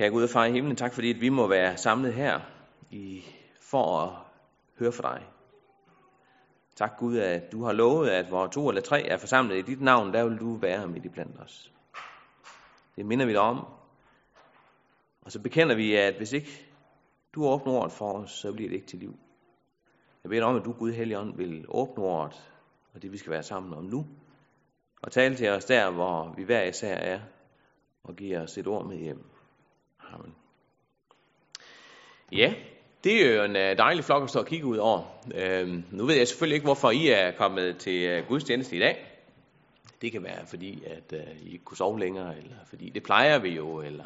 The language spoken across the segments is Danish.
Kære Gud og far i himlen, tak fordi at vi må være samlet her i, for at høre fra dig. Tak Gud, at du har lovet, at hvor to eller tre er forsamlet i dit navn, der vil du være midt i blandt os. Det minder vi dig om. Og så bekender vi, at hvis ikke du åbner ordet for os, så bliver det ikke til liv. Jeg beder om, at du, Gud Helligånd, vil åbne ordet, og det vi skal være sammen om nu, og tale til os der, hvor vi hver især er, og give os et ord med hjem. Amen. Ja, det er jo en øh, dejlig flok at stå og kigge ud over. Øhm, nu ved jeg selvfølgelig ikke, hvorfor I er kommet til øh, gudstjeneste i dag. Det kan være, fordi at øh, I ikke kunne sove længere, eller fordi det plejer vi jo, eller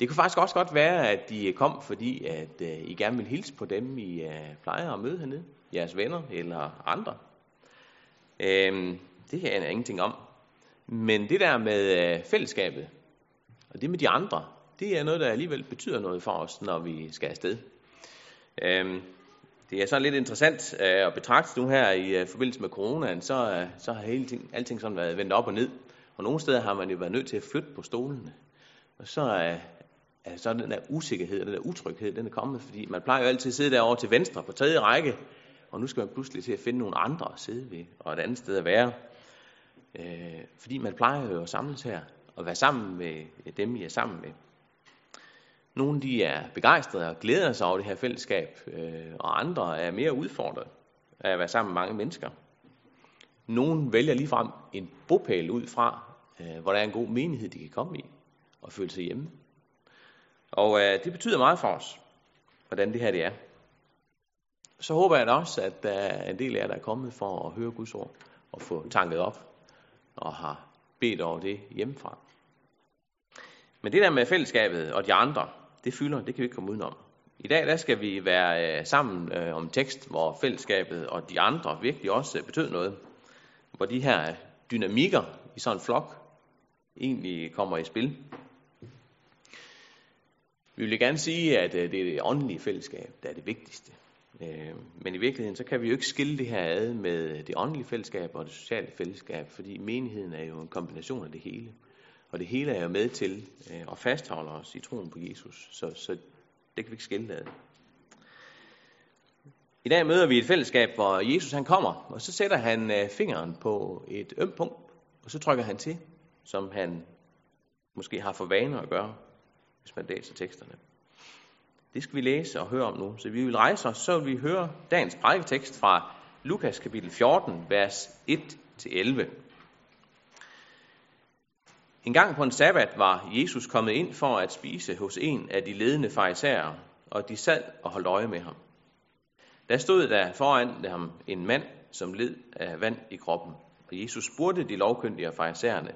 det kunne faktisk også godt være, at de kom, fordi at øh, I gerne vil hilse på dem, I øh, plejer at møde hernede, jeres venner eller andre. Øhm, det kan jeg ingenting om. Men det der med øh, fællesskabet, og det med de andre, det er noget, der alligevel betyder noget for os, når vi skal afsted. Øhm, det er så lidt interessant øh, at betragte nu her i øh, forbindelse med coronaen, så, øh, så har hele ting, alting sådan været vendt op og ned. Og nogle steder har man jo været nødt til at flytte på stolene. Og så er, er så den der usikkerhed, den der utryghed, den er kommet, fordi man plejer jo altid at sidde derovre til venstre på tredje række, og nu skal man pludselig til at finde nogle andre at sidde ved, og et andet sted at være. Øh, fordi man plejer jo at samles her, og være sammen med dem, I er sammen med. Nogle de er begejstrede og glæder sig over det her fællesskab, øh, og andre er mere udfordret af at være sammen med mange mennesker. Nogle vælger ligefrem en bopæl ud fra, øh, hvor der er en god menighed, de kan komme i og føle sig hjemme. Og øh, det betyder meget for os, hvordan det her det er. Så håber jeg da også, at der er en del af jer, der er kommet for at høre Guds ord og få tanket op og har bedt over det hjemmefra. Men det der med fællesskabet og de andre, det fylder, det kan vi ikke komme udenom. I dag der skal vi være øh, sammen øh, om tekst, hvor fællesskabet og de andre virkelig også øh, betød noget. Hvor de her øh, dynamikker i sådan en flok egentlig kommer i spil. Vi vil gerne sige, at øh, det er det åndelige fællesskab, der er det vigtigste. Øh, men i virkeligheden, så kan vi jo ikke skille det her ad med det åndelige fællesskab og det sociale fællesskab, fordi menigheden er jo en kombination af det hele. Og det hele er jo med til øh, at fastholde os i troen på Jesus. Så, så det kan vi ikke skille ad. I dag møder vi et fællesskab, hvor Jesus han kommer, og så sætter han øh, fingeren på et ømt punkt, og så trykker han til, som han måske har for vane at gøre, hvis man læser teksterne. Det skal vi læse og høre om nu. Så vi vil rejse os, så vil vi høre dagens prædiketekst fra Lukas kapitel 14, vers 1-11. En gang på en sabbat var Jesus kommet ind for at spise hos en af de ledende farisæere, og de sad og holdt øje med ham. Der stod der foran ham en mand, som led af vand i kroppen, og Jesus spurgte de lovkyndige og farisæerne,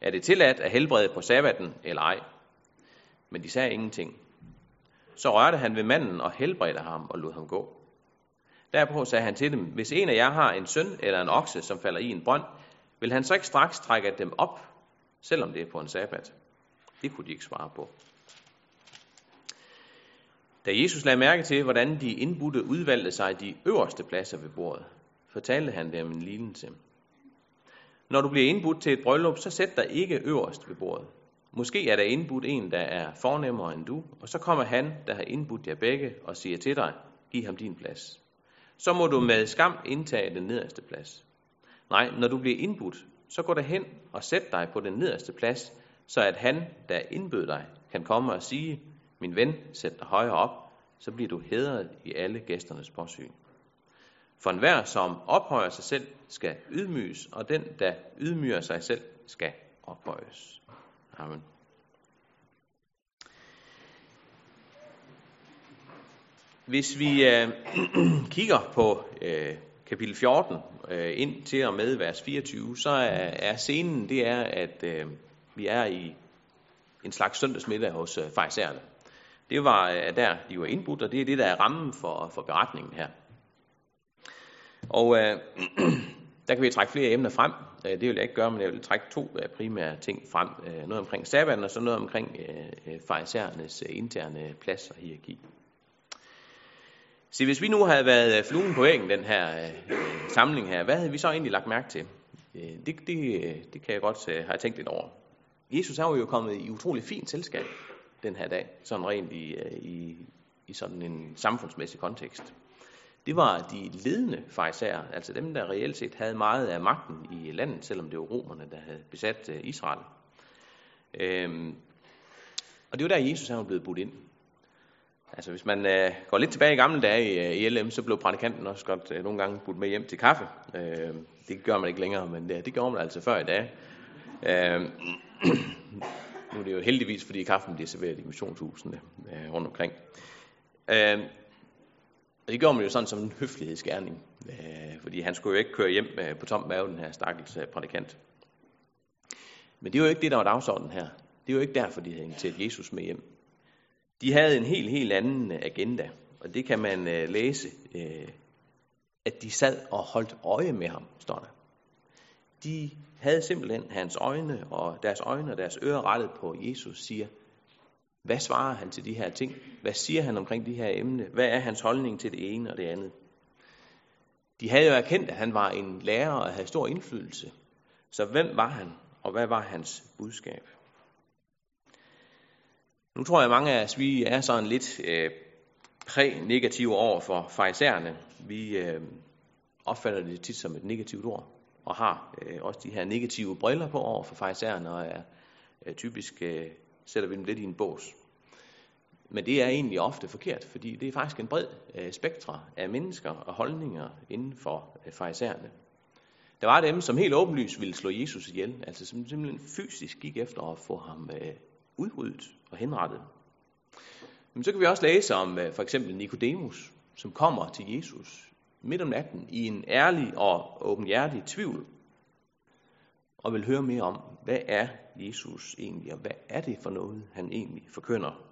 er det tilladt at helbrede på sabbaten eller ej? Men de sagde ingenting. Så rørte han ved manden og helbredte ham og lod ham gå. Derpå sagde han til dem, hvis en af jer har en søn eller en okse, som falder i en brønd, vil han så ikke straks trække dem op selvom det er på en sabbat. Det kunne de ikke svare på. Da Jesus lagde mærke til, hvordan de indbudte udvalgte sig de øverste pladser ved bordet, fortalte han dem en lignelse. Når du bliver indbudt til et bryllup, så sæt dig ikke øverst ved bordet. Måske er der indbudt en, der er fornemmere end du, og så kommer han, der har indbudt jer begge, og siger til dig, giv ham din plads. Så må du med skam indtage den nederste plads. Nej, når du bliver indbudt, så gå hen og sæt dig på den nederste plads, så at han, der indbød dig, kan komme og sige, min ven, sæt dig højere op, så bliver du hedret i alle gæsternes påsyn. For enhver, som ophøjer sig selv, skal ydmyges, og den, der ydmyger sig selv, skal ophøjes. Amen. Hvis vi øh, kigger på øh, kapitel 14, øh, ind til og med vers 24, så er, er scenen, det er, at øh, vi er i en slags søndagsmiddag hos øh, fejserne. Det var øh, der, de var indbudt, og det er det, der er rammen for, for beretningen her. Og øh, der kan vi trække flere emner frem. Øh, det vil jeg ikke gøre, men jeg vil trække to øh, primære ting frem. Øh, noget omkring sabbaten, og så noget omkring fejsernes interne plads og hierarki. Så hvis vi nu havde været øh, fluen på væggen, den her øh, øh, samling her, hvad havde vi så egentlig lagt mærke til? Øh, det, det, øh, det kan jeg godt øh, have tænkt lidt over. Jesus er jo kommet i utrolig fint selskab. den her dag, sådan rent i, i, i sådan en samfundsmæssig kontekst. Det var de ledende farisæer, altså dem, der reelt set havde meget af magten i landet, selvom det var romerne, der havde besat Israel. Øhm, og det var der, Jesus er blevet budt ind. Altså hvis man øh, går lidt tilbage i gamle dage i, øh, i LM, så blev prædikanten også godt øh, nogle gange budt med hjem til kaffe. Øh, det gør man ikke længere, men det, det gjorde man altså før i dag. Øh, nu er det jo heldigvis, fordi kaffen bliver serveret i missionshusene øh, rundt omkring. Øh, og det gjorde man jo sådan som en høflighedsgærning, øh, fordi han skulle jo ikke køre hjem øh, på tom mave, den her stakkels øh, prædikant. Men det var jo ikke det, der var dagsordenen her. Det var jo ikke derfor, de havde inviteret Jesus med hjem. De havde en helt, helt anden agenda, og det kan man øh, læse, øh, at de sad og holdt øje med ham, står der. De havde simpelthen hans øjne og deres øjne og deres ører rettet på Jesus, siger, hvad svarer han til de her ting? Hvad siger han omkring de her emne? Hvad er hans holdning til det ene og det andet? De havde jo erkendt, at han var en lærer og havde stor indflydelse. Så hvem var han, og hvad var hans budskab? Nu tror jeg, at mange af os, vi er sådan lidt øh, præ-negative over for farisæerne. Vi øh, opfatter det tit som et negativt ord, og har øh, også de her negative briller på over for farisæerne, og er øh, typisk øh, sætter vi dem lidt i en bås. Men det er egentlig ofte forkert, fordi det er faktisk en bred øh, spektra af mennesker og holdninger inden for øh, farisæerne. Der var dem, som helt åbenlyst ville slå Jesus ihjel, altså som simpelthen fysisk gik efter at få ham øh, udryddet og henrettet. Men så kan vi også læse om øh, for eksempel Nikodemus, som kommer til Jesus midt om natten i en ærlig og åbenhjertig tvivl, og vil høre mere om, hvad er Jesus egentlig, og hvad er det for noget, han egentlig forkynder,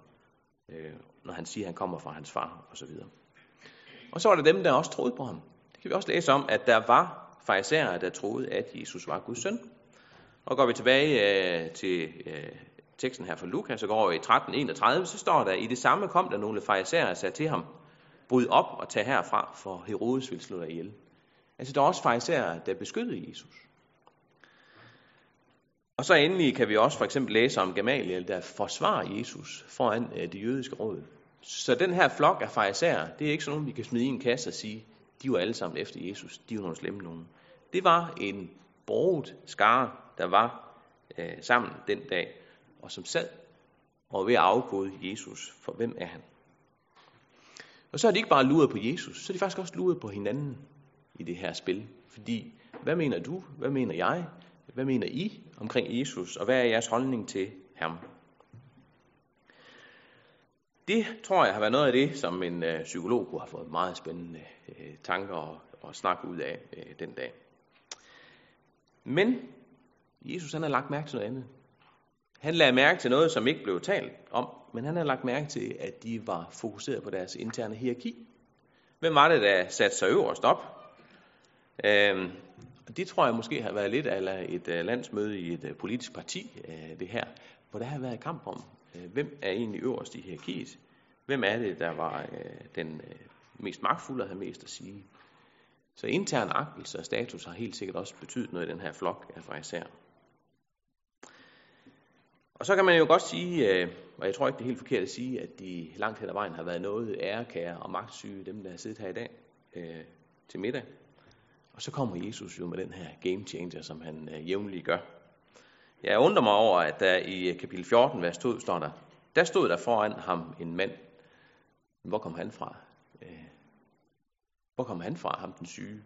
øh, når han siger, at han kommer fra hans far, osv. Og så var der dem, der også troede på ham. Det kan vi også læse om, at der var farisæere, der troede, at Jesus var Guds søn. Og går vi tilbage øh, til øh, teksten her fra Lukas, så går i 13.31, så står der, i det samme kom der nogle farisæere og sagde til ham, bryd op og tag herfra, for Herodes vil slå dig ihjel. Altså der er også farisæere, der beskyttede Jesus. Og så endelig kan vi også for eksempel læse om Gamaliel, der forsvarer Jesus foran øh, det jødiske råd. Så den her flok af farisæer, det er ikke sådan nogen, vi kan smide i en kasse og sige, de var alle sammen efter Jesus, de var nogle slemme nogen. Det var en broget skare, der var øh, sammen den dag, og som sad og ved at afkode Jesus, for hvem er han? Og så har de ikke bare luret på Jesus, så er de faktisk også luret på hinanden i det her spil. Fordi, hvad mener du? Hvad mener jeg? Hvad mener I omkring Jesus? Og hvad er jeres holdning til ham? Det tror jeg har været noget af det, som en øh, psykolog kunne have fået meget spændende øh, tanker og, og snak ud af øh, den dag. Men Jesus han har lagt mærke til noget andet. Han lagde mærke til noget, som ikke blev talt om, men han havde lagt mærke til, at de var fokuseret på deres interne hierarki. Hvem var det, der satte sig øverst op? Øhm, det tror jeg måske har været lidt af et øh, landsmøde i et øh, politisk parti, øh, det her, hvor der har været kamp om, hvem er egentlig øverst i hierarkiet? Hvem er det, der var den mest magtfulde og havde mest at sige? Så intern agtelse og status har helt sikkert også betydet noget i den her flok af farisæer. Og så kan man jo godt sige, øh, og jeg tror ikke det er helt forkert at sige, at de langt hen ad vejen har været noget ærekære og magtsyge, dem der har siddet her i dag øh, til middag. Og så kommer Jesus jo med den her game changer, som han øh, jævnligt gør. Jeg undrer mig over, at der i øh, kapitel 14, vers 2, står der, der stod der foran ham en mand. Hvor kom han fra? Øh, hvor kom han fra, ham den syge?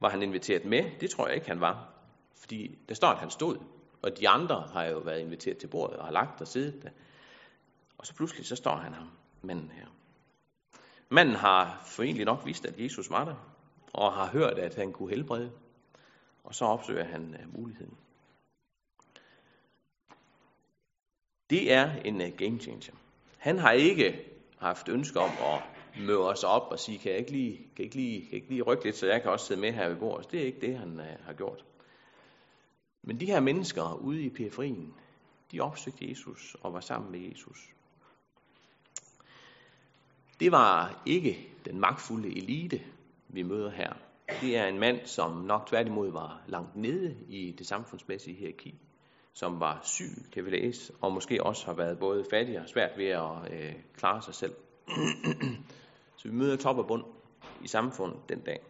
Var han inviteret med? Det tror jeg ikke, han var. Fordi der står, at han stod. Og de andre har jo været inviteret til bordet og har lagt og siddet der. Og så pludselig så står han ham, manden her. Manden har formentlig nok vidst, at Jesus var der, og har hørt, at han kunne helbrede. Og så opsøger han øh, muligheden. Det er en øh, game changer. Han har ikke haft ønske om at møde os op og sige, kan jeg ikke lige, kan jeg ikke lige, kan jeg ikke lige rykke lidt, så jeg kan også sidde med her ved bordet. Det er ikke det, han øh, har gjort. Men de her mennesker ude i periferien, de opsøgte Jesus og var sammen med Jesus. Det var ikke den magtfulde elite, vi møder her. Det er en mand, som nok tværtimod var langt nede i det samfundsmæssige hierarki. som var syg, kan vi læse, og måske også har været både fattig og svært ved at øh, klare sig selv. Så vi møder top og bund i samfundet den dag.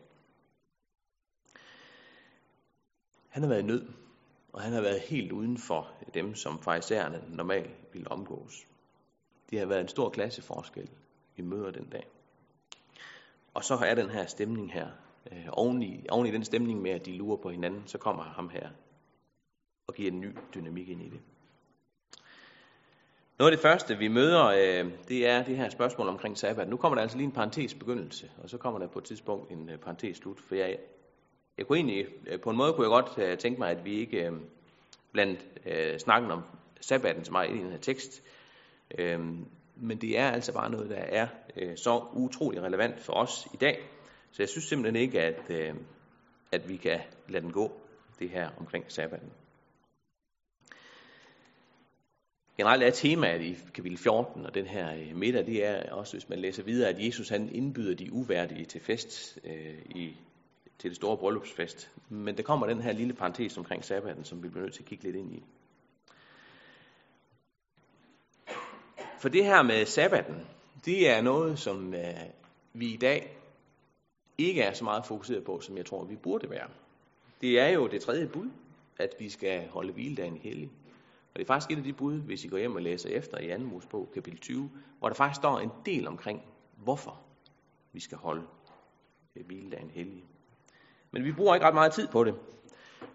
Han har været i nød, og han har været helt uden for dem, som farisæerne normalt ville omgås. Det har været en stor klasseforskel, vi møder den dag. Og så er den her stemning her, øh, oven, i, oven i den stemning med, at de lurer på hinanden, så kommer ham her og giver en ny dynamik ind i det. Noget af det første, vi møder, øh, det er det her spørgsmål omkring sabbat. Nu kommer der altså lige en parentes begyndelse, og så kommer der på et tidspunkt en øh, parentes slut. For jeg, jeg kunne egentlig, øh, på en måde kunne jeg godt øh, tænke mig, at vi ikke øh, blandt snakken om sabbaten så meget i den her tekst. Men det er altså bare noget, der er så utrolig relevant for os i dag. Så jeg synes simpelthen ikke, at, at vi kan lade den gå, det her omkring sabbaten. Generelt er temaet i kapitel 14 og den her middag, det er også, hvis man læser videre, at Jesus han indbyder de uværdige til fest øh, i, til det store bryllupsfest. Men der kommer den her lille parentes omkring sabbaten, som vi bliver nødt til at kigge lidt ind i. For det her med sabbaten, det er noget, som øh, vi i dag ikke er så meget fokuseret på, som jeg tror, vi burde være. Det er jo det tredje bud, at vi skal holde hviledagen hellig. Og det er faktisk et af de bud, hvis I går hjem og læser efter i 2. Mosebog, kapitel 20, hvor der faktisk står en del omkring, hvorfor vi skal holde øh, hviledagen hellig. Men vi bruger ikke ret meget tid på det.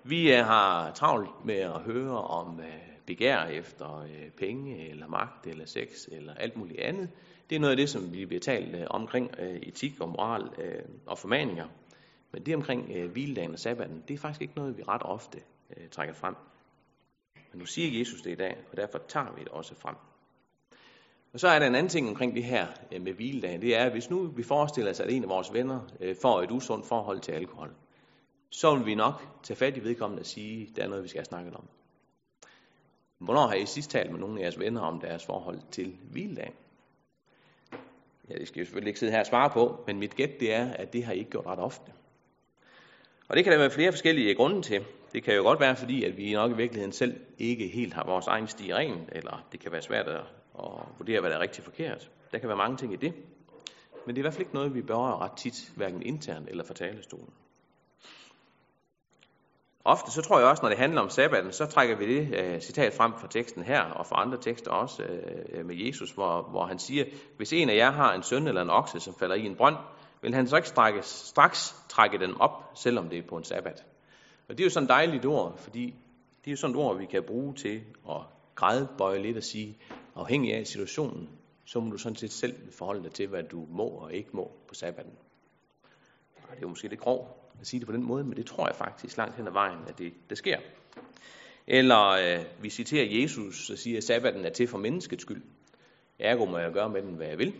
Vi øh, har travlt med at høre om øh, begær efter øh, penge, eller magt, eller sex, eller alt muligt andet. Det er noget af det, som vi bliver talt omkring etik og moral og formaninger. Men det omkring hviledagen og sabbaten, det er faktisk ikke noget, vi ret ofte trækker frem. Men nu siger Jesus det i dag, og derfor tager vi det også frem. Og så er der en anden ting omkring det her med hviledagen. Det er, at hvis nu vi forestiller os, at en af vores venner får et usundt forhold til alkohol, så vil vi nok tage fat i vedkommende og sige, at der er noget, vi skal have snakket om. Hvornår har I sidst talt med nogle af jeres venner om deres forhold til hviledagen? Ja, det skal jeg selvfølgelig ikke sidde her og svare på, men mit gæt det er, at det har I ikke gjort ret ofte. Og det kan der være flere forskellige grunde til. Det kan jo godt være, fordi at vi nok i virkeligheden selv ikke helt har vores egen sti ren, eller det kan være svært at, at vurdere, hvad der er rigtigt forkert. Der kan være mange ting i det. Men det er i hvert fald ikke noget, vi berører ret tit, hverken internt eller fra talestolen. Ofte så tror jeg også, når det handler om sabbaten, så trækker vi det uh, citat frem fra teksten her, og fra andre tekster også uh, med Jesus, hvor, hvor han siger, hvis en af jer har en søn eller en okse, som falder i en brønd, vil han så ikke strække, straks trække den op, selvom det er på en sabbat. Og det er jo sådan et dejligt ord, fordi det er jo sådan et ord, vi kan bruge til at grædbøje lidt og sige, afhængig af situationen, så må du sådan set selv forholde dig til, hvad du må og ikke må på sabbaten. Det er jo måske lidt grov at sige det på den måde, men det tror jeg faktisk langt hen ad vejen, at det, det sker. Eller øh, vi citerer Jesus og siger, at sabbaten er til for menneskets skyld. Ergo må jeg gøre med den, hvad jeg vil.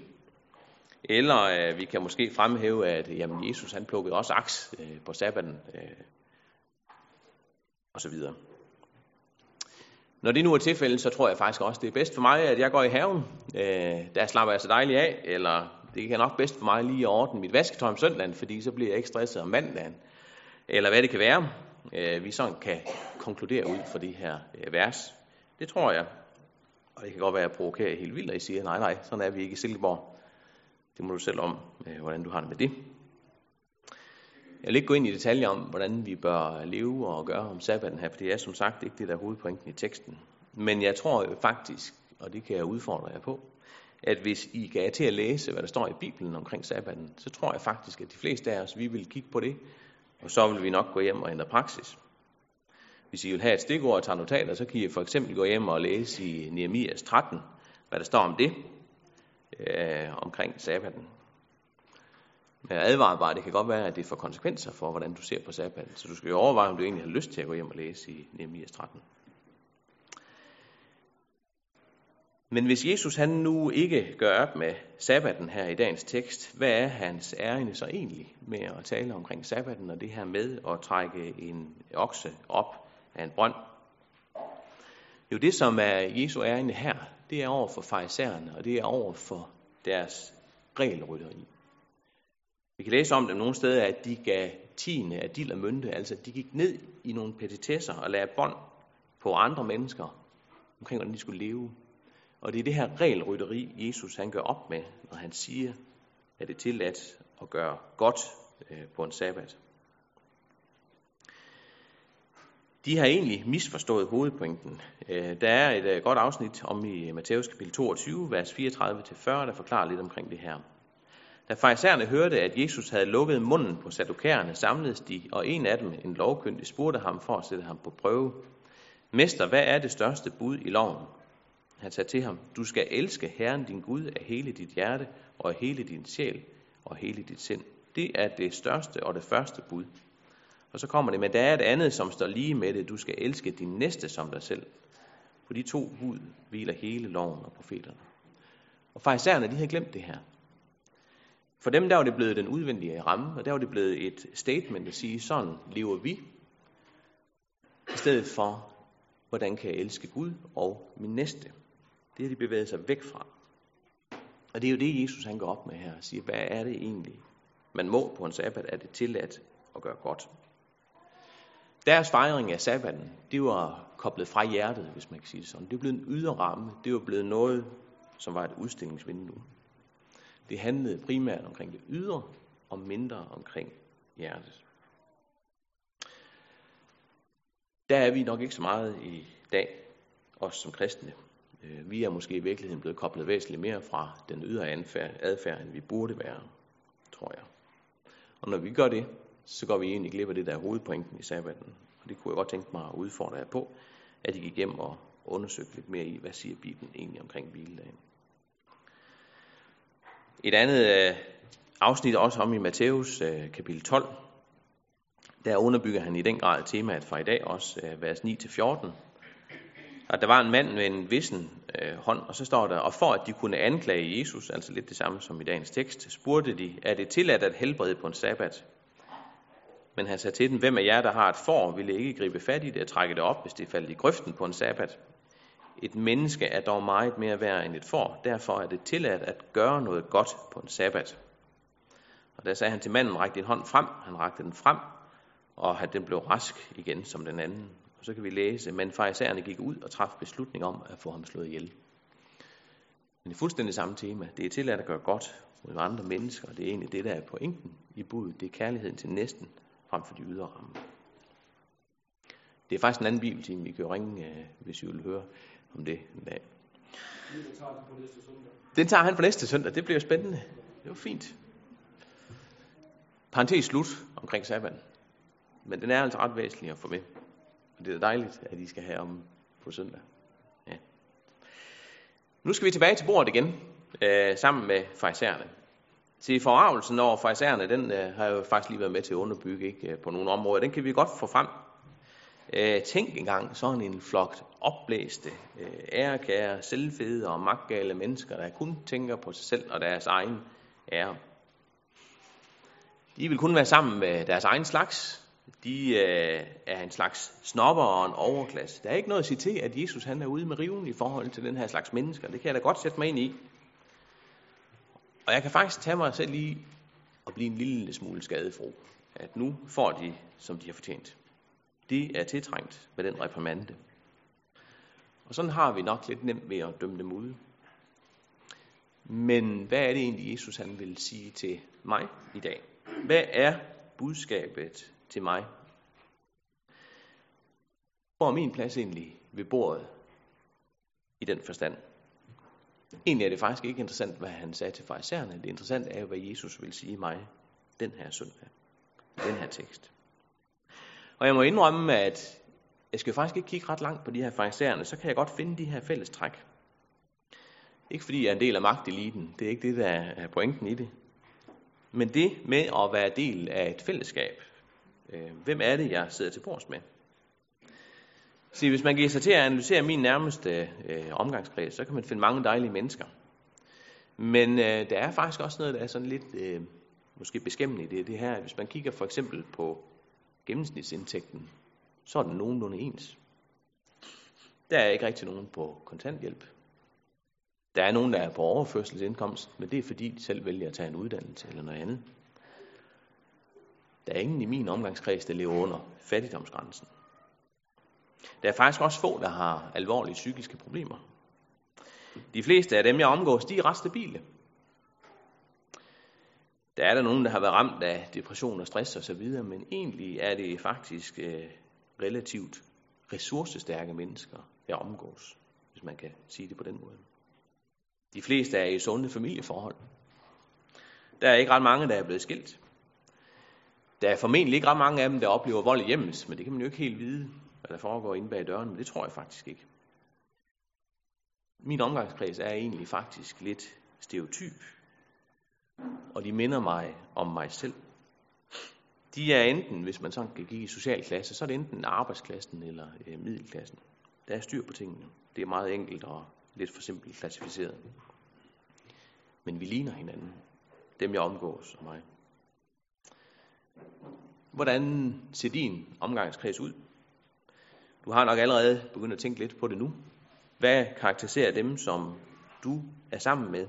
Eller øh, vi kan måske fremhæve, at øh, jamen, Jesus han plukkede også aks øh, på sabbaten. Øh, og så videre. Når det nu er tilfældet, så tror jeg faktisk også, det er bedst for mig, at jeg går i haven. Øh, der slapper jeg så dejligt af, eller det kan nok bedst for mig lige at ordne mit vasketøj om søndagen, fordi så bliver jeg ikke stresset om mandagen. Eller hvad det kan være, øh, vi sådan kan konkludere ud fra det her øh, vers. Det tror jeg. Og det kan godt være, at jeg provokerer helt vildt, og I siger, nej, nej, sådan er vi ikke i Silkeborg. Det må du selv om, øh, hvordan du har det med det. Jeg vil ikke gå ind i detaljer om, hvordan vi bør leve og gøre om sabbaten her, for det er som sagt ikke det, der er hovedpointen i teksten. Men jeg tror faktisk, og det kan jeg udfordre jer på, at hvis I gav til at læse, hvad der står i Bibelen omkring sabbaten, så tror jeg faktisk, at de fleste af os, vi vil kigge på det, og så vil vi nok gå hjem og ændre praksis. Hvis I vil have et stikord og tage notater, så kan I for eksempel gå hjem og læse i Nehemias 13, hvad der står om det, øh, omkring sabbaten. Men jeg advarer bare, det kan godt være, at det får konsekvenser for, hvordan du ser på sabbaten. Så du skal jo overveje, om du egentlig har lyst til at gå hjem og læse i Nehemias 13. Men hvis Jesus han nu ikke gør op med sabbaten her i dagens tekst, hvad er hans ærende så egentlig med at tale omkring sabbaten og det her med at trække en okse op af en brønd? Jo, det som er Jesu ærende her, det er over for farisæerne, og det er over for deres regelrytteri. Vi kan læse om dem nogle steder, at de gav tiende af dild og mynte, altså de gik ned i nogle petitesser og lagde bånd på andre mennesker, omkring hvordan de skulle leve. Og det er det her regelrytteri, Jesus han gør op med, når han siger, at det er tilladt at gøre godt øh, på en sabbat. De har egentlig misforstået hovedpointen. Øh, der er et øh, godt afsnit om i Matthæus kapitel 22, vers 34-40, der forklarer lidt omkring det her. Da farisæerne hørte, at Jesus havde lukket munden på sadukærerne, samledes de, og en af dem, en lovkyndig, spurgte ham for at sætte ham på prøve. Mester, hvad er det største bud i loven? Han sagde til ham, du skal elske Herren din Gud af hele dit hjerte, og af hele din sjæl, og hele dit sind. Det er det største og det første bud. Og så kommer det, men der er et andet, som står lige med det. Du skal elske din næste som dig selv. På de to bud hviler hele loven og profeterne. Og farisæerne, de havde glemt det her. For dem der var det blevet den udvendige ramme, og der var det blevet et statement at sige, sådan lever vi, i stedet for, hvordan kan jeg elske Gud og min næste. Det har de bevæget sig væk fra. Og det er jo det, Jesus han går op med her og siger, hvad er det egentlig, man må på en sabbat, er det tilladt at gøre godt. Deres fejring af sabbaten, det var koblet fra hjertet, hvis man kan sige det sådan. Det blev en ydre ramme. Det var blevet noget, som var et udstillingsvindue. Det handlede primært omkring det ydre, og mindre omkring hjertet. Der er vi nok ikke så meget i dag, os som kristne. Øh, vi er måske i virkeligheden blevet koblet væsentligt mere fra den ydre adfærd, end vi burde være, tror jeg. Og når vi gør det, så går vi egentlig glip af det, der er hovedpointen i sabbaten. Og det kunne jeg godt tænke mig at udfordre jer på, at I gik hjem og undersøgte lidt mere i, hvad siger Bibelen egentlig omkring hviledagen. Et andet øh, afsnit også om i Matthæus øh, kapitel 12, der underbygger han i den grad temaet fra i dag også, vers 9-14. At der var en mand med en vissen øh, hånd, og så står der, og for at de kunne anklage Jesus, altså lidt det samme som i dagens tekst, spurgte de, er det tilladt at helbrede på en sabbat? Men han sagde til dem, hvem af jer, der har et får, ville ikke gribe fat i det og trække det op, hvis det faldt i grøften på en sabbat. Et menneske er dog meget mere værd end et får, derfor er det tilladt at gøre noget godt på en sabbat. Og der sagde han til manden, ræk din hånd frem. Han rakte den frem, og at den blev rask igen som den anden. Og så kan vi læse, men farisæerne gik ud og traf beslutning om at få ham slået ihjel. Men det er fuldstændig samme tema. Det er tilladt at gøre godt mod andre mennesker, og det er egentlig det, der er pointen i budet. Det er kærligheden til næsten frem for de ydre rammer. Det er faktisk en anden bibeltime, vi kan ringe, øh, hvis I vil høre om det en dag. Den tager han på næste søndag. Det bliver spændende. Det var fint. Parentes slut omkring sabbaten. Men den er altså ret væsentlig at få med. Og det er dejligt, at I skal have om på søndag. Ja. Nu skal vi tilbage til bordet igen, øh, sammen med fraisererne. Til forarvelsen over fraisererne, den øh, har jeg jo faktisk lige været med til at underbygge ikke, øh, på nogle områder. Den kan vi godt få frem. Øh, tænk engang sådan en flok opblæste, øh, ærekære, selvfede og magtgale mennesker, der kun tænker på sig selv og deres egen ære. De vil kun være sammen med deres egen slags. De øh, er en slags snopper og en overklasse. Der er ikke noget at sige til, at Jesus han er ude med riven i forhold til den her slags mennesker. Det kan jeg da godt sætte mig ind i. Og jeg kan faktisk tage mig selv lige og blive en lille smule skadefro. At nu får de, som de har fortjent. De er tiltrængt med den reprimande. Og sådan har vi nok lidt nemt ved at dømme dem ud. Men hvad er det egentlig, Jesus han vil sige til mig i dag? Hvad er budskabet til mig? Hvor er min plads egentlig ved bordet i den forstand? Egentlig er det faktisk ikke interessant, hvad han sagde til farisæerne. Det interessante er jo, hvad Jesus vil sige mig den her søndag. Den her tekst. Og jeg må indrømme, at jeg skal faktisk ikke kigge ret langt på de her farisæerne, så kan jeg godt finde de her fælles træk. Ikke fordi jeg er en del af magteliten, det er ikke det, der er pointen i det. Men det med at være del af et fællesskab. Øh, hvem er det, jeg sidder til bords med? Så hvis man giver sig til at analysere min nærmeste øh, omgangskreds, så kan man finde mange dejlige mennesker. Men øh, der er faktisk også noget, der er sådan lidt øh, måske beskæmmende i det, det her. Hvis man kigger for eksempel på gennemsnitsindtægten, så er den nogenlunde ens. Der er ikke rigtig nogen på kontanthjælp. Der er nogen, der er på overførselsindkomst, men det er fordi, de selv vælger at tage en uddannelse eller noget andet. Der er ingen i min omgangskreds, der lever under fattigdomsgrænsen. Der er faktisk også få, der har alvorlige psykiske problemer. De fleste af dem, jeg omgås, de er ret stabile. Der er der nogen, der har været ramt af depression og stress osv., men egentlig er det faktisk øh, relativt ressourcestærke mennesker, jeg omgås, hvis man kan sige det på den måde. De fleste er i sunde familieforhold. Der er ikke ret mange, der er blevet skilt. Der er formentlig ikke ret mange af dem, der oplever vold i hjemmet, men det kan man jo ikke helt vide, hvad der foregår inde bag døren, men det tror jeg faktisk ikke. Min omgangskreds er egentlig faktisk lidt stereotyp, og de minder mig om mig selv. De er enten, hvis man sådan kan give i social klasse, så er det enten arbejdsklassen eller øh, middelklassen. Der er styr på tingene. Det er meget enkelt og lidt for simpelt klassificeret. Men vi ligner hinanden. Dem jeg omgås og mig. Hvordan ser din omgangskreds ud? Du har nok allerede begyndt at tænke lidt på det nu. Hvad karakteriserer dem, som du er sammen med?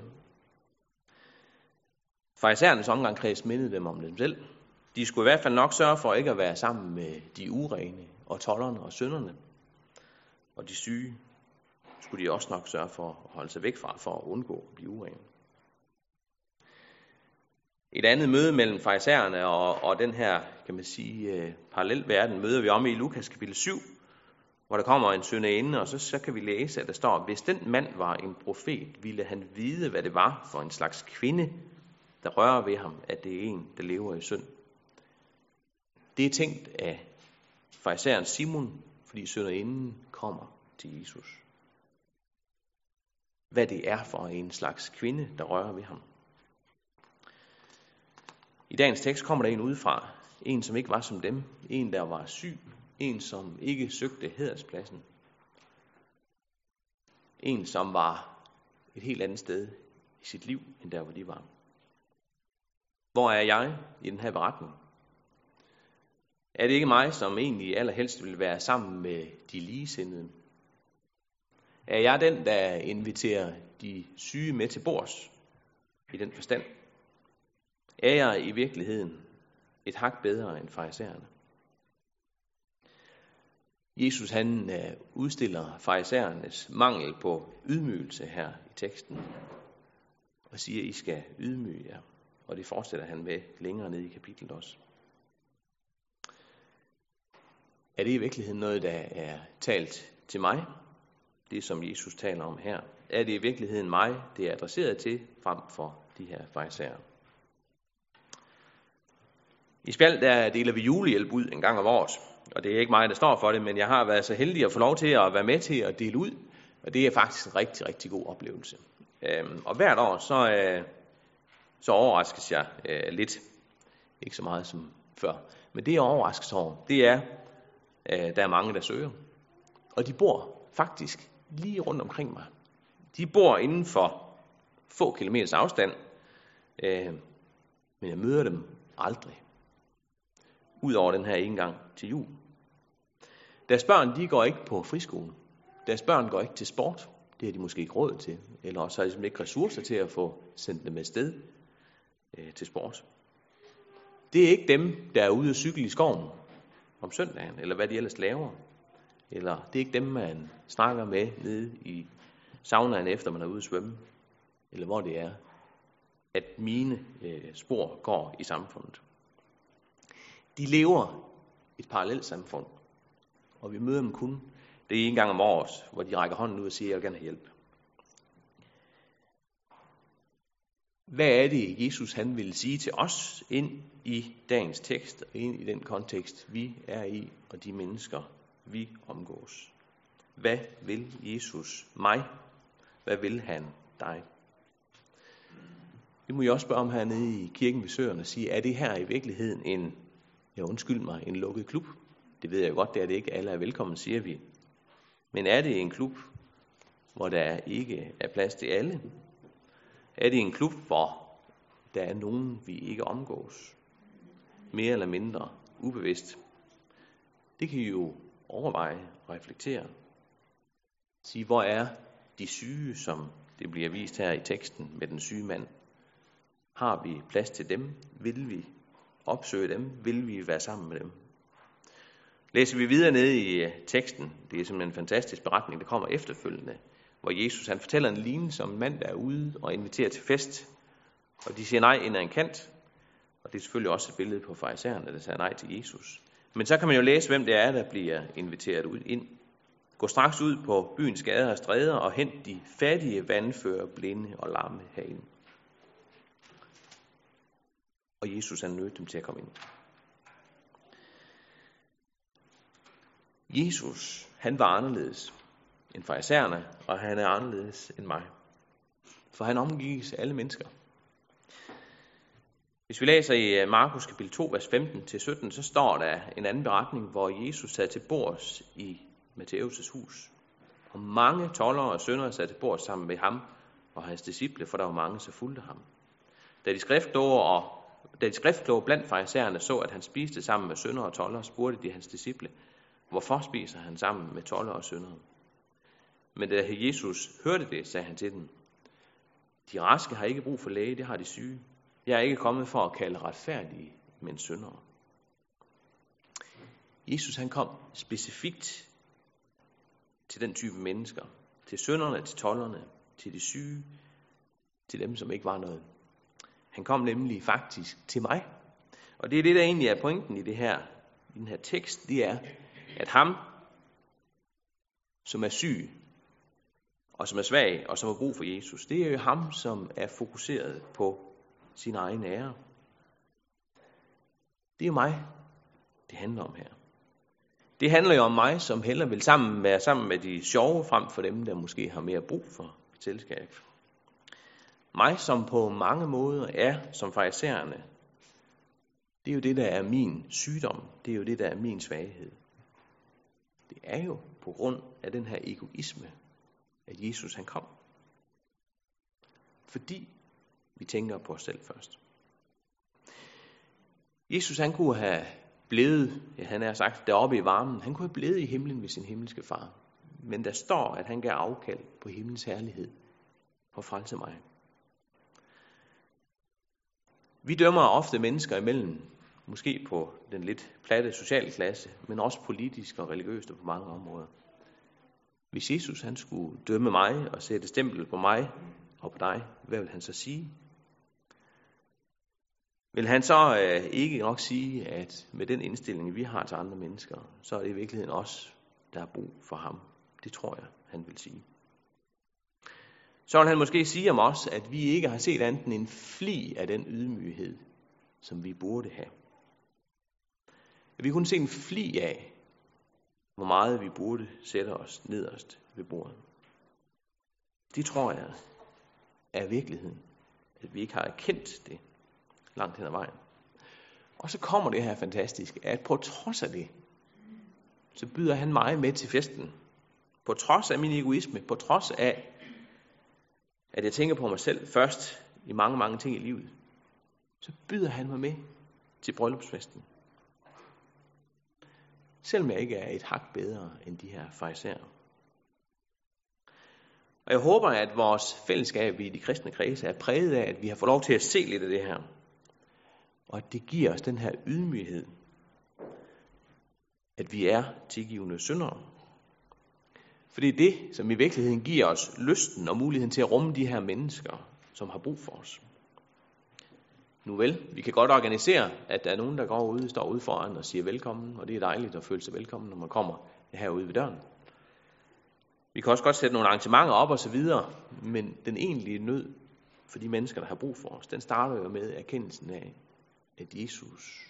Farisæernes omgangskreds mindede dem om dem selv. De skulle i hvert fald nok sørge for ikke at være sammen med de urene og tollerne og sønderne. Og de syge skulle de også nok sørge for at holde sig væk fra, for at undgå at blive urene. Et andet møde mellem farisæerne og, og den her, kan man sige, øh, parallelverden, møder vi om i Lukas kapitel 7, hvor der kommer en sønne inde, og så, så kan vi læse, at der står, hvis den mand var en profet, ville han vide, hvad det var for en slags kvinde, der rører ved ham, at det er en, der lever i synd. Det er tænkt af farisæeren Simon, fordi sønderinden kommer til Jesus. Hvad det er for en slags kvinde, der rører ved ham. I dagens tekst kommer der en udefra. En, som ikke var som dem. En, der var syg. En, som ikke søgte hederspladsen. En, som var et helt andet sted i sit liv, end der, hvor de var. Hvor er jeg i den her beretning? Er det ikke mig, som egentlig allerhelst vil være sammen med de ligesindede? Er jeg den, der inviterer de syge med til bords i den forstand? Er jeg i virkeligheden et hak bedre end farisæerne? Jesus han øh, udstiller farisæernes mangel på ydmygelse her i teksten og siger, at I skal ydmyge jer. Og det fortsætter han med længere ned i kapitlet også. Er det i virkeligheden noget, der er talt til mig? Det, som Jesus taler om her. Er det i virkeligheden mig, det er adresseret til, frem for de her farisæer? I Spjald der deler vi julehjælp ud en gang om året, og det er ikke mig, der står for det, men jeg har været så heldig at få lov til at være med til at dele ud, og det er faktisk en rigtig, rigtig god oplevelse. Øhm, og hvert år, så, øh, så overraskes jeg øh, lidt. Ikke så meget som før. Men det, jeg overraskes over, det er, øh, der er mange, der søger. Og de bor faktisk lige rundt omkring mig. De bor inden for få kilometers afstand, øh, men jeg møder dem aldrig. Udover den her en gang til jul. Deres børn, de går ikke på friskole. Deres børn går ikke til sport. Det har de måske ikke råd til. Eller også har de simpelthen ikke ressourcer til at få sendt dem afsted øh, til sport. Det er ikke dem, der er ude at cykle i skoven om søndagen, eller hvad de ellers laver. Eller det er ikke dem, man snakker med nede i saunaen, efter man er ude at svømme. Eller hvor det er, at mine øh, spor går i samfundet. De lever et parallelt samfund, og vi møder dem kun det er en gang om året, hvor de rækker hånden ud og siger, jeg vil gerne have hjælp. Hvad er det, Jesus han vil sige til os ind i dagens tekst og ind i den kontekst, vi er i, og de mennesker, vi omgås? Hvad vil Jesus mig? Hvad vil han dig? Det må jeg også spørge om hernede i kirken ved Søerne og sige, er det her i virkeligheden en, ja undskyld mig, en lukket klub? Det ved jeg godt, det er det ikke. Alle er velkommen, siger vi. Men er det en klub, hvor der ikke er plads til alle? Er det en klub, hvor der er nogen, vi ikke omgås? Mere eller mindre ubevidst. Det kan I jo overveje og reflektere. Sige, hvor er de syge, som det bliver vist her i teksten med den syge mand? Har vi plads til dem? Vil vi opsøge dem? Vil vi være sammen med dem? Læser vi videre ned i øh, teksten, det er simpelthen en fantastisk beretning, der kommer efterfølgende, hvor Jesus han fortæller en lignelse om en mand, der er ude og inviterer til fest, og de siger nej ind ad en kant, og det er selvfølgelig også et billede på farisæerne, der siger nej til Jesus. Men så kan man jo læse, hvem det er, der bliver inviteret ud ind. Gå straks ud på byens gader og stræder og hent de fattige vandfører, blinde og lamme herinde. Og Jesus han nødte dem til at komme ind. Jesus, han var anderledes end farisæerne, og han er anderledes end mig. For han omgives alle mennesker. Hvis vi læser i øh, Markus kapitel 2, vers 15-17, så står der en anden beretning, hvor Jesus sad til bords i Matthæus' hus. Og mange tollere og søndere sad til bords sammen med ham og hans disciple, for der var mange, så fulgte ham. Da de skriftkloge og da de skriftkloge blandt farisæerne så, at han spiste sammen med sønder og toller, spurgte de hans disciple, hvorfor spiser han sammen med toller og sønder? Men da Jesus hørte det, sagde han til dem, de raske har ikke brug for læge, det har de syge. Jeg er ikke kommet for at kalde retfærdige, men syndere. Jesus han kom specifikt til den type mennesker. Til synderne, til tollerne, til de syge, til dem, som ikke var noget. Han kom nemlig faktisk til mig. Og det er det, der egentlig er pointen i det her, i den her tekst, det er, at ham, som er syg, og som er svag, og som har brug for Jesus, det er jo ham, som er fokuseret på sin egen ære. Det er mig, det handler om her. Det handler jo om mig, som heller vil sammen være sammen med de sjove, frem for dem, der måske har mere brug for selskab. Mig, som på mange måder er som farisæerne. Det er jo det, der er min sygdom. Det er jo det, der er min svaghed. Det er jo på grund af den her egoisme, at Jesus han kom. Fordi vi tænker på os selv først. Jesus han kunne have blevet, ja, han er sagt, deroppe i varmen. Han kunne have blevet i himlen med sin himmelske far. Men der står, at han gav afkald på himlens herlighed for at frelse mig. Vi dømmer ofte mennesker imellem, måske på den lidt platte sociale klasse, men også politisk og religiøst på mange områder. Hvis Jesus han skulle dømme mig og sætte stempel på mig og på dig, hvad vil han så sige? Vil han så øh, ikke nok sige, at med den indstilling, vi har til andre mennesker, så er det i virkeligheden os, der har brug for ham? Det tror jeg, han vil sige. Så vil han måske sige om os, at vi ikke har set andet end en fli af den ydmyghed, som vi burde have. At vi kunne se en fli af, hvor meget vi burde sætte os nederst ved bordet. Det tror jeg er virkeligheden, at vi ikke har erkendt det langt hen ad vejen. Og så kommer det her fantastiske, at på trods af det, så byder han mig med til festen. På trods af min egoisme, på trods af, at jeg tænker på mig selv først i mange, mange ting i livet, så byder han mig med til bryllupsfesten. Selvom jeg ikke er et hak bedre end de her fejserer. Og jeg håber, at vores fællesskab i de kristne kredse er præget af, at vi har fået lov til at se lidt af det her. Og at det giver os den her ydmyghed, at vi er tilgivende syndere. For det er det, som i virkeligheden giver os lysten og muligheden til at rumme de her mennesker, som har brug for os. Nu vel, vi kan godt organisere, at der er nogen, der går ud, står ude foran og siger velkommen, og det er dejligt at føle sig velkommen, når man kommer herude ved døren. Vi kan også godt sætte nogle arrangementer op og så videre, men den egentlige nød for de mennesker, der har brug for os, den starter jo med erkendelsen af, at Jesus,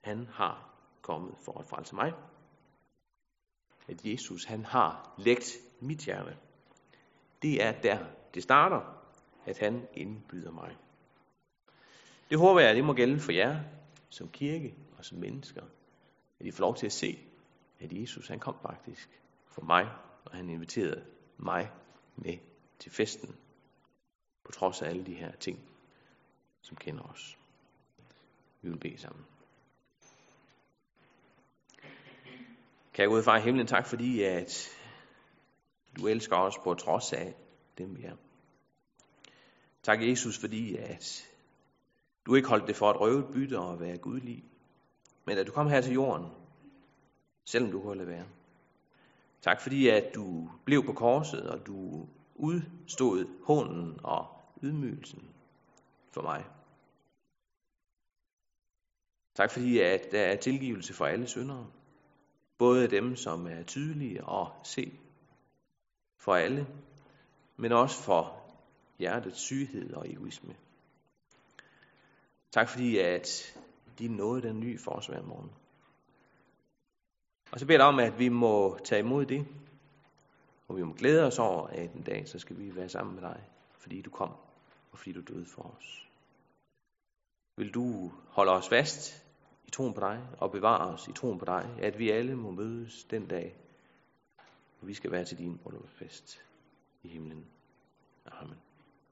han har kommet for at frelse mig. At Jesus, han har lægt mit hjerte. Det er der, det starter, at han indbyder mig. Det håber jeg, at det må gælde for jer som kirke og som mennesker. At I får lov til at se, at Jesus han kom faktisk for mig, og han inviterede mig med til festen. På trods af alle de her ting, som kender os. Vi vil bede sammen. Kan jeg gå ud fra himlen, tak fordi, at du elsker os på trods af dem, vi er. Tak, Jesus, fordi at du ikke holdt det for et røvet bytte og være gudlig, men at du kom her til jorden selvom du kunne lade være. Tak fordi, at du blev på korset, og du udstod hånden og ydmygelsen for mig. Tak fordi, at der er tilgivelse for alle syndere. Både dem, som er tydelige og se for alle, men også for hjertets syghed og egoisme. Tak fordi, at din nåde den nye for os hver morgen. Og så beder jeg om, at vi må tage imod det, og vi må glæde os over, at en dag, så skal vi være sammen med dig, fordi du kom, og fordi du døde for os. Vil du holde os fast i troen på dig, og bevare os i troen på dig, at vi alle må mødes den dag, hvor vi skal være til din bryllupsfest i himlen. Amen.